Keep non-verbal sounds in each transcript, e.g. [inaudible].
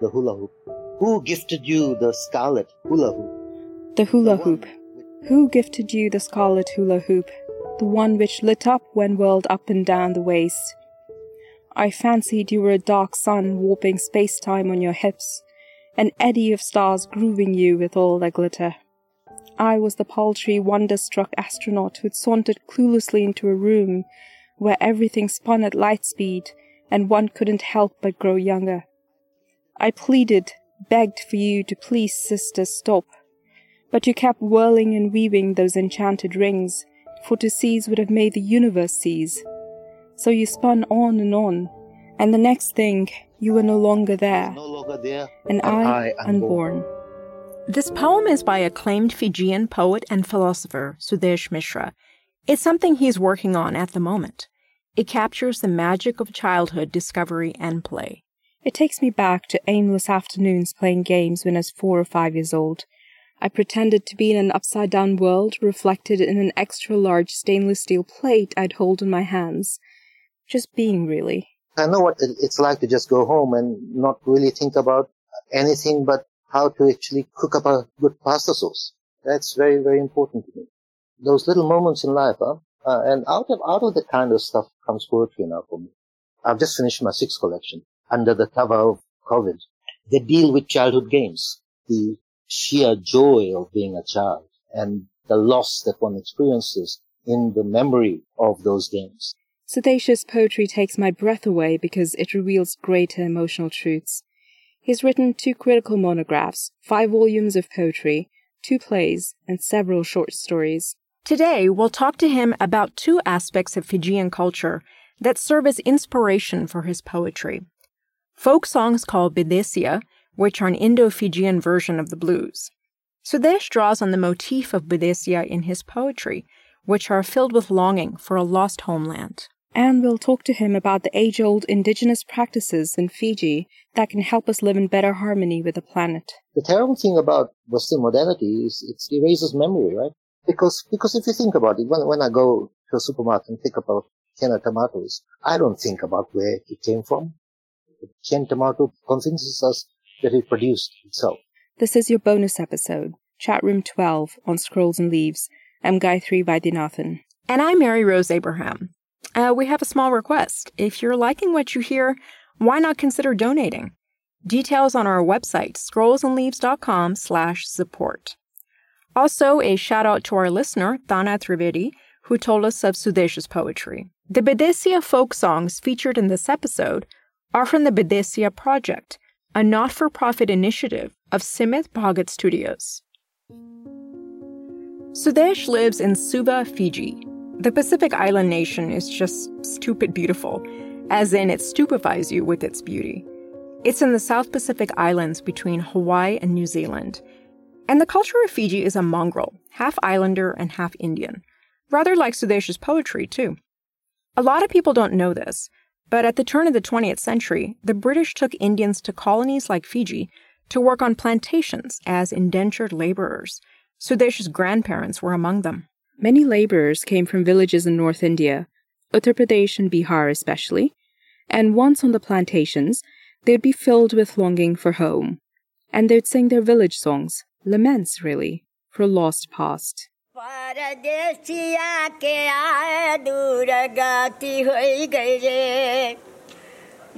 the hula hoop. Who gifted you the scarlet hula hoop? The hula hoop. Who gifted you the scarlet hula hoop? The one which lit up when whirled up and down the waist. I fancied you were a dark sun warping space-time on your hips, an eddy of stars grooving you with all their glitter. I was the paltry, wonder-struck astronaut who'd sauntered cluelessly into a room where everything spun at light speed and one couldn't help but grow younger. I pleaded, begged for you to please, sister, stop. But you kept whirling and weaving those enchanted rings, for to cease would have made the universe cease. So you spun on and on, and the next thing, you were no longer there, No longer there. and I, unborn. This poem is by acclaimed Fijian poet and philosopher Sudesh Mishra. It's something he's working on at the moment. It captures the magic of childhood discovery and play. It takes me back to aimless afternoons playing games when I was four or five years old. I pretended to be in an upside down world reflected in an extra large stainless steel plate I'd hold in my hands. Just being, really. I know what it's like to just go home and not really think about anything but how to actually cook up a good pasta sauce. That's very, very important to me. Those little moments in life, huh? Uh, and out of, out of that kind of stuff comes poetry now for me. I've just finished my sixth collection under the cover of COVID. They deal with childhood games, the sheer joy of being a child and the loss that one experiences in the memory of those games. Sudesh's poetry takes my breath away because it reveals greater emotional truths. He's written two critical monographs, five volumes of poetry, two plays, and several short stories. Today, we'll talk to him about two aspects of Fijian culture that serve as inspiration for his poetry. Folk songs called Bidesia, which are an Indo Fijian version of the blues. Sudesh draws on the motif of Bidesia in his poetry, which are filled with longing for a lost homeland. And we'll talk to him about the age old indigenous practices in Fiji that can help us live in better harmony with the planet. The terrible thing about Western modernity is it erases memory, right? Because, because if you think about it, when, when I go to a supermarket and pick up a can of tomatoes, I don't think about where it came from. The can tomato convinces us that it produced itself. This is your bonus episode, Chat Room 12 on Scrolls and Leaves. I'm Gayatri Vaidyanathan. And I'm Mary Rose Abraham. Uh, we have a small request. If you're liking what you hear, why not consider donating? Details on our website, scrollsandleaves.com slash support. Also, a shout out to our listener, Thana Trivedi, who told us of Sudesh's poetry. The Bidesia folk songs featured in this episode are from the Bidesia Project, a not for profit initiative of Simith Bhagat Studios. Sudesh lives in Suva, Fiji. The Pacific island nation is just stupid beautiful, as in it stupefies you with its beauty. It's in the South Pacific Islands between Hawaii and New Zealand. And the culture of Fiji is a mongrel, half islander and half Indian. Rather like Sudesh's poetry, too. A lot of people don't know this, but at the turn of the 20th century, the British took Indians to colonies like Fiji to work on plantations as indentured laborers. Sudesh's grandparents were among them. Many laborers came from villages in North India, Uttar Pradesh and Bihar especially, and once on the plantations, they'd be filled with longing for home. And they'd sing their village songs, laments really, for a lost past. परदेसिया के आए दूर गति हो गई रे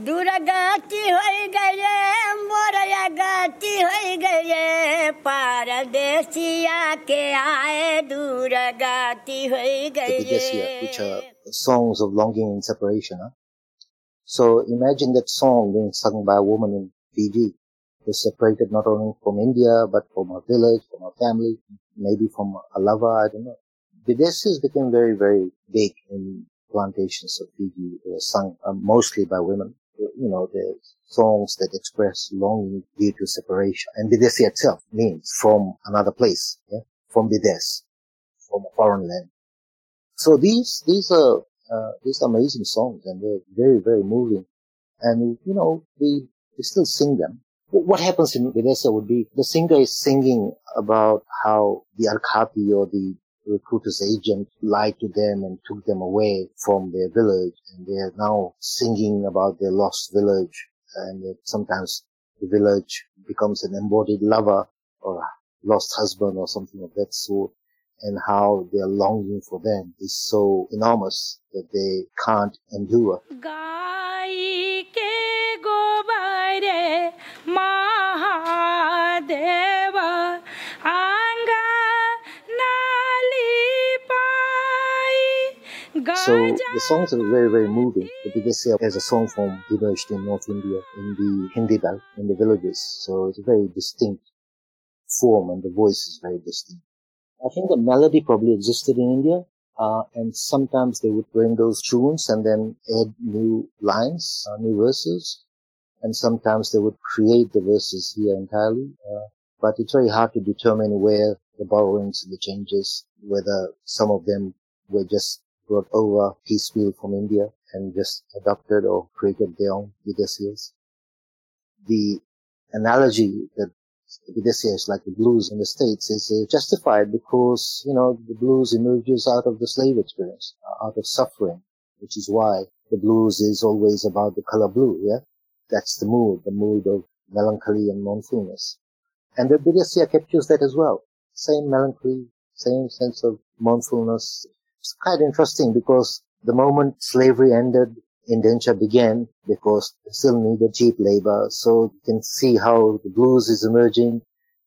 दूर गति हो गई रे मोरया गति हो गई रे परदेसिया के आए दूर गति हो The गई Bidesia, which रे are songs of longing and separation. Huh? So imagine that song being sung by a woman in Fiji who's separated not only from India, but from her village, from her family, maybe from a lover, I don't know. The Bidesias became very, very big in plantations of Fiji. Were sung uh, mostly by women. You know, the songs that express longing due to separation. And Bidesia itself means from another place, yeah? from Bides, from a foreign land. So these, these are, uh, these amazing songs and they're very, very moving. And, you know, we, we still sing them. Wh- What happens in Bidesia would be the singer is singing about how the arkati or the recruiter's agent lied to them and took them away from their village and they are now singing about their lost village and sometimes the village becomes an embodied lover or a lost husband or something of that sort and how their longing for them is so enormous that they can't endure. So the songs are very, very moving. The Bidesia has a song from emerged in North India in the Hindi belt, in the villages. So it's a very distinct form and the voice is very distinct. I think the melody probably existed in India, uh, and sometimes they would bring those tunes and then add new lines, uh, new verses, and sometimes they would create the verses here entirely. Uh, but it's very hard to determine where the borrowings and the changes, whether some of them were just brought over piecemeal from India and just adopted or created their own Videsyas. The analogy that Videsya is like the blues in the States is uh, justified because, you know, the blues emerges out of the slave experience, out of suffering, which is why the blues is always about the color blue, yeah? That's the mood, the mood of melancholy and mournfulness. And the Videsya captures that as well. Same melancholy, same sense of mournfulness, it's quite interesting because the moment slavery ended, indenture began because they still needed cheap labor. So you can see how the blues is emerging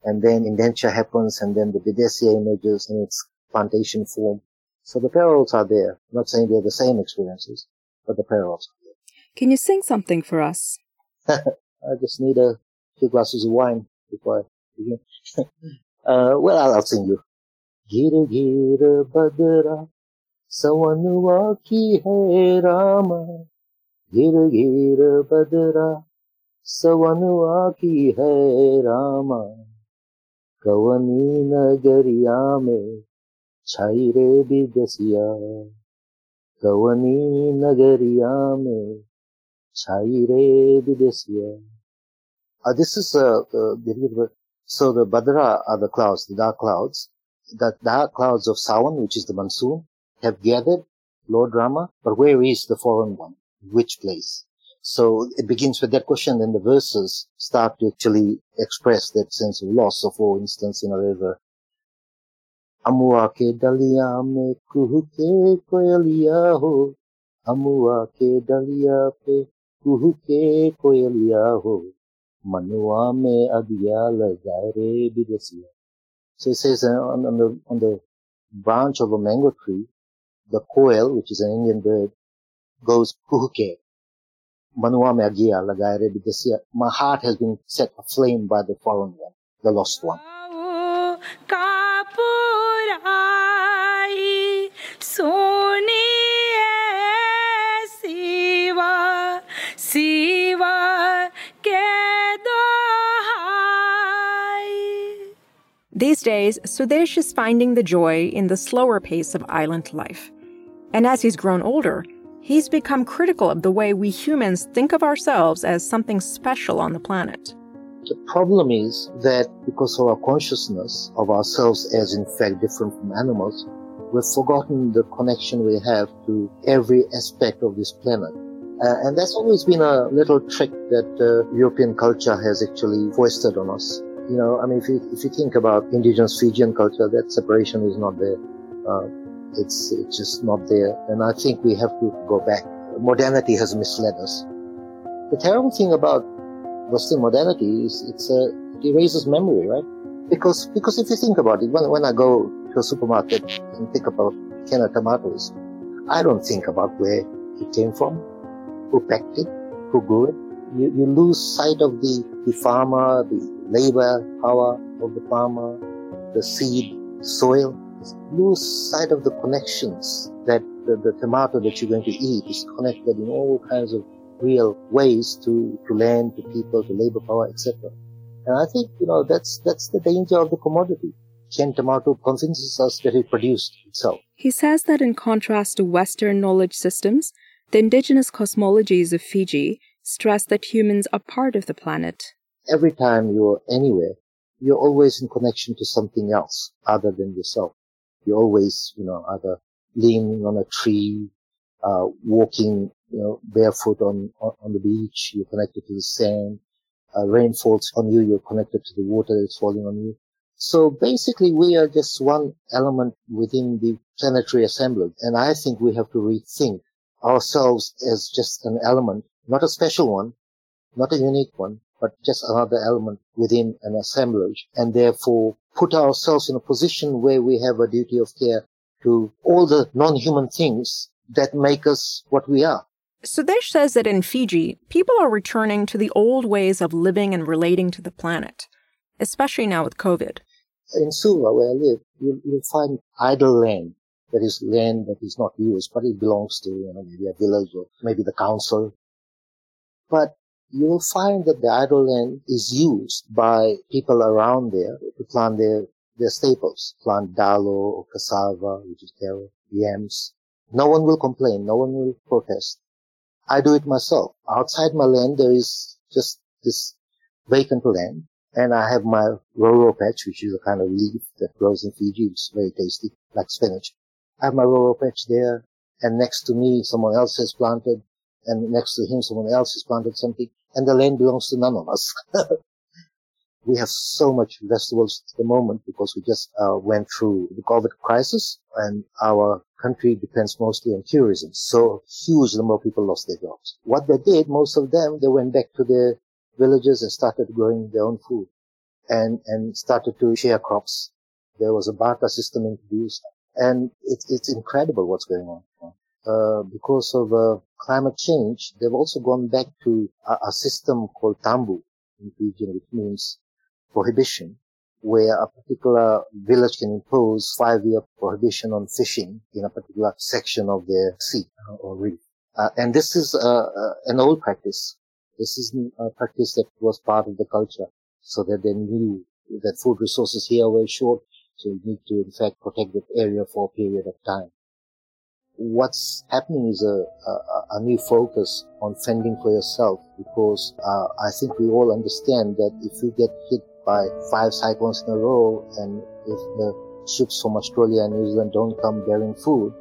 and then indenture happens and then the Videsya emerges in its plantation form. So the parallels are there. I'm not saying they're the same experiences, but the parallels are there. Can you sing something for us? [laughs] I just need a few glasses of wine before I begin. [laughs] uh, well, I'll, I'll sing you. Gira gira badra सवनवा की है रामा गिर गिर बदरा सवनवा की है रामा कवनी नगरिया में छाई रे बिदसिया कवनी नगरिया में छाई रे बिदसिया Uh, this is uh, uh, so the Badra are the clouds, the dark clouds. The dark clouds of Sawan, which is the monsoon, have gathered, Lord Rama, but where is the foreign one? which place. So it begins with that question, and the verses start to actually express that sense of loss. So, for instance, in a river, Amuake dalia me kuhuke koeliaho. Amuake dalia pe kuhuke koeliaho. Manua me adiala gaire bidesia. So it says uh, on, on, the, on the branch of a mango tree, the koel, which is an Indian bird, goes kuhuke. Manuame agia lagaire because my heart has been set aflame by the foreign one, the lost one. These days, Sudesh is finding the joy in the slower pace of island life. And as he's grown older, he's become critical of the way we humans think of ourselves as something special on the planet. The problem is that because of our consciousness of ourselves as in fact different from animals, we've forgotten the connection we have to every aspect of this planet. Uh, and that's always been a little trick that uh, European culture has actually foisted on us. You know, I mean, if you, if you think about indigenous Fijian culture, that separation is not there. Uh, it's, it's just not there. And I think we have to go back. Modernity has misled us. The terrible thing about Western modernity is it's a, it erases memory, right? Because, because if you think about it, when, when I go to a supermarket and pick up a can of tomatoes, I don't think about where it came from, who packed it, who grew it. You, you lose sight of the, the farmer, the labor power of the farmer, the seed, soil lose sight of the connections that the, the tomato that you're going to eat is connected in all kinds of real ways to, to land, to people, to labor power, etc. And I think, you know, that's, that's the danger of the commodity. Canned tomato convinces us that it produced itself. He says that in contrast to Western knowledge systems, the indigenous cosmologies of Fiji stress that humans are part of the planet. Every time you're anywhere, you're always in connection to something else other than yourself. You're always, you know, either leaning on a tree, uh, walking, you know, barefoot on, on, on the beach. You're connected to the sand. uh, rain falls on you, you're connected to the water that's falling on you. So basically, we are just one element within the planetary assemblage. And I think we have to rethink ourselves as just an element, not a special one, not a unique one, but just another element within an assemblage. And therefore put ourselves in a position where we have a duty of care to all the non-human things that make us what we are. Sudesh says that in Fiji, people are returning to the old ways of living and relating to the planet, especially now with COVID. In Suva, where I live, you'll, you'll find idle land. That is land that is not used, but it belongs to, you know, maybe a village or maybe the council. But you will find that the idle land is used by people around there to plant their, their staples, plant dalo or cassava, which is taro, yams. No one will complain. No one will protest. I do it myself. Outside my land, there is just this vacant land. And I have my roro patch, which is a kind of leaf that grows in Fiji. It's very tasty, like spinach. I have my roro patch there. And next to me, someone else has planted. And next to him, someone else has planted something. And the land belongs to none of us. [laughs] we have so much vegetables at the moment because we just uh, went through the COVID crisis and our country depends mostly on tourism. So huge number of people lost their jobs. What they did, most of them, they went back to their villages and started growing their own food and, and started to share crops. There was a barter system introduced and it, it's incredible what's going on. Uh, because of uh, climate change, they've also gone back to a, a system called tambu in Fiji, which means prohibition, where a particular village can impose five-year prohibition on fishing in a particular section of their sea or reef. Uh, and this is uh, uh, an old practice. This is a practice that was part of the culture, so that they knew that food resources here were short, so you need to, in fact, protect that area for a period of time. What's happening is a, a, a new focus on fending for yourself because uh, I think we all understand that if we get hit by five cyclones in a row, and if the ships from Australia and New Zealand don't come bearing food,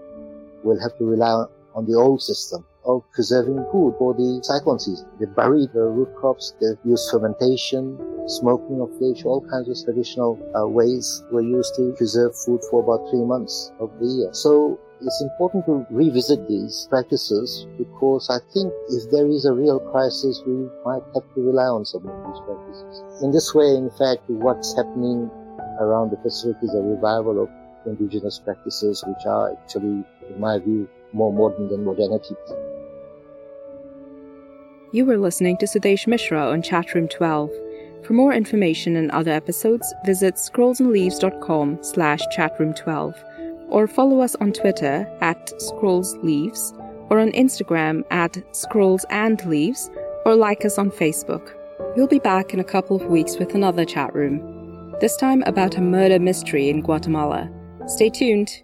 we'll have to rely on the old system of preserving food for the cyclone season. They bury the root crops, they use fermentation, smoking of fish, all kinds of traditional uh, ways were used to preserve food for about three months of the year. So it's important to revisit these practices because I think if there is a real crisis, we might have to rely on some of these practices. In this way, in fact, what's happening around the Pacific is a revival of indigenous practices, which are actually, in my view, more modern than modernity. You were listening to Sudesh Mishra on Chatroom 12. For more information and other episodes, visit scrollsandleaves.com slash chatroom12 or follow us on Twitter at scrollsleaves or on Instagram at scrollsandleaves or like us on Facebook. We'll be back in a couple of weeks with another chat room, this time about a murder mystery in Guatemala. Stay tuned.